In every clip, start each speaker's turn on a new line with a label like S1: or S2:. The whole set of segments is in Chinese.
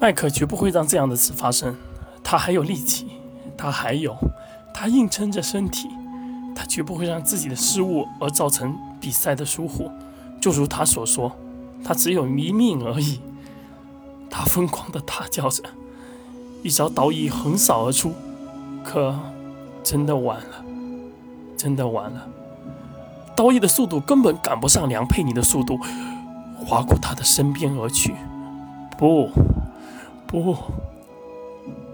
S1: 麦克绝不会让这样的事发生。他还有力气，他还有，他硬撑着身体，他绝不会让自己的失误而造成比赛的疏忽。就如他所说，他只有一命而已。他疯狂地大叫着，一招刀意横扫而出，可真的晚了，真的晚了。刀意的速度根本赶不上梁佩妮的速度，划过他的身边而去。不，不，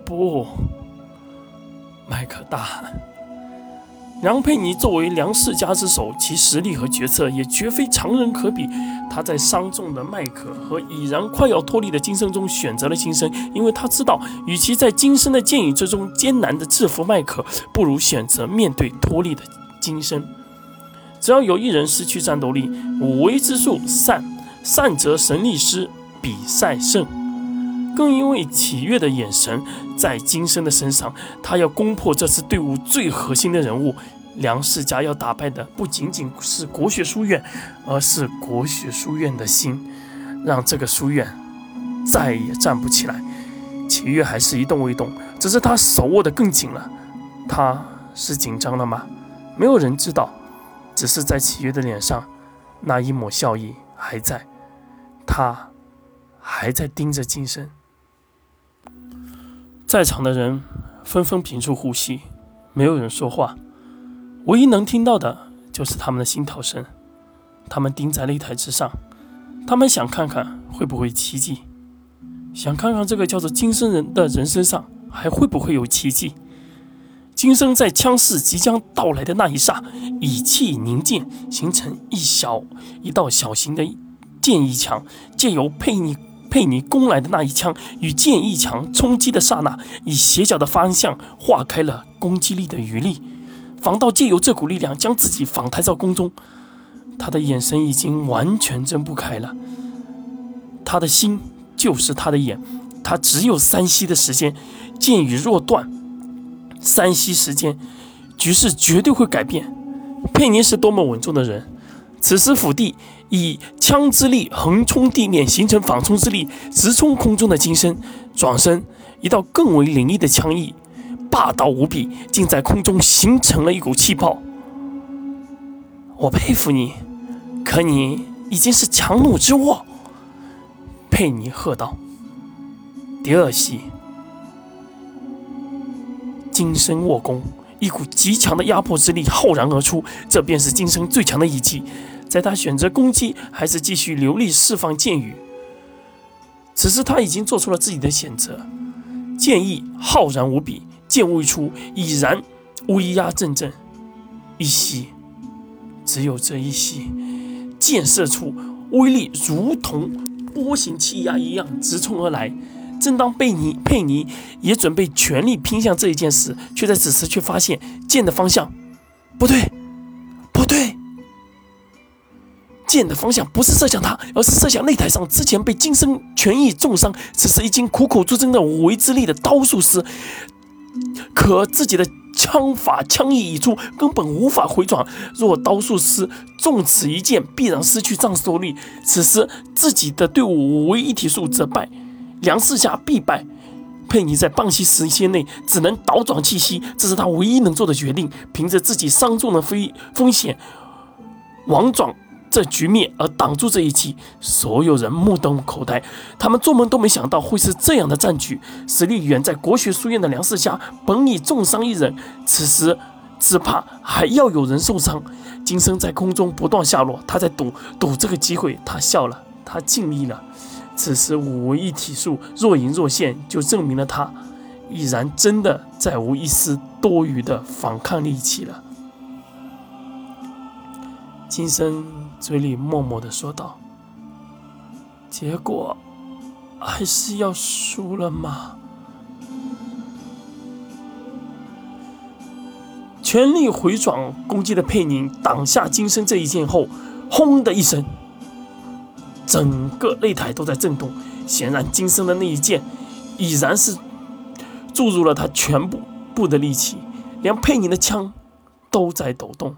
S1: 不！麦克大喊。梁佩妮作为梁世家之首，其实力和决策也绝非常人可比。他在伤重的麦克和已然快要脱离的金生中选择了金生，因为他知道，与其在金生的剑雨之中艰难地制服麦克，不如选择面对脱离的金生。只要有一人失去战斗力，五维之术散，散则神力失，比赛胜。更因为启月的眼神在金生的身上，他要攻破这次队伍最核心的人物。梁世家要打败的不仅仅是国学书院，而是国学书院的心，让这个书院再也站不起来。启月还是一动未动，只是他手握得更紧了。他是紧张了吗？没有人知道，只是在启月的脸上，那一抹笑意还在，他还在盯着金生。在场的人纷纷屏住呼吸，没有人说话，唯一能听到的就是他们的心跳声。他们盯在擂台之上，他们想看看会不会奇迹，想看看这个叫做金生人的人身上还会不会有奇迹。金生在枪势即将到来的那一刹，以气凝剑，形成一小一道小型的剑意墙，借由佩妮。佩妮攻来的那一枪与剑一墙冲击的刹那，以斜角的方向划开了攻击力的余力。防盗借由这股力量将自己反抬到空中，他的眼神已经完全睁不开了。他的心就是他的眼，他只有三息的时间。剑雨若断，三息时间，局势绝对会改变。佩妮是多么稳重的人，此时府地。以枪之力横冲地面，形成反冲之力，直冲空中的金身。转身，一道更为凌厉的枪意，霸道无比，竟在空中形成了一股气泡。我佩服你，可你已经是强弩之末。佩妮喝道。第二戏，金身握弓，一股极强的压迫之力浩然而出，这便是金身最强的一击。在他选择攻击还是继续流力释放剑雨，此时他已经做出了自己的选择。剑意浩然无比，剑未出已然威压阵阵。一息，只有这一息，箭射出，威力如同波形气压一样直冲而来。正当贝尼佩尼也准备全力拼向这一剑时，却在此时却发现剑的方向不对，剑的方向不是射向他，而是射向擂台上之前被金生权益重伤，此时已经苦口出征的五维之力的刀术师。可自己的枪法枪意已出，根本无法回转。若刀术师中此一剑，必然失去战斗力。此时自己的队伍五维一体术则败，梁世家必败。佩妮在半息时间内只能倒转气息，这是他唯一能做的决定。凭着自己伤重的飞风险，王转。这局面而挡住这一击，所有人目瞪口呆。他们做梦都没想到会是这样的战局。实力远在国学书院的梁世家本已重伤一人，此时只怕还要有人受伤。金生在空中不断下落，他在赌赌这个机会。他笑了，他尽力了。此时五为一体术若隐若现，就证明了他已然真的再无一丝多余的反抗力气了。金生。嘴里默默的说道：“结果还是要输了吗？”全力回转攻击的佩宁挡下金生这一剑后，轰的一声，整个擂台都在震动。显然，金生的那一剑已然是注入了他全部部的力气，连佩宁的枪都在抖动。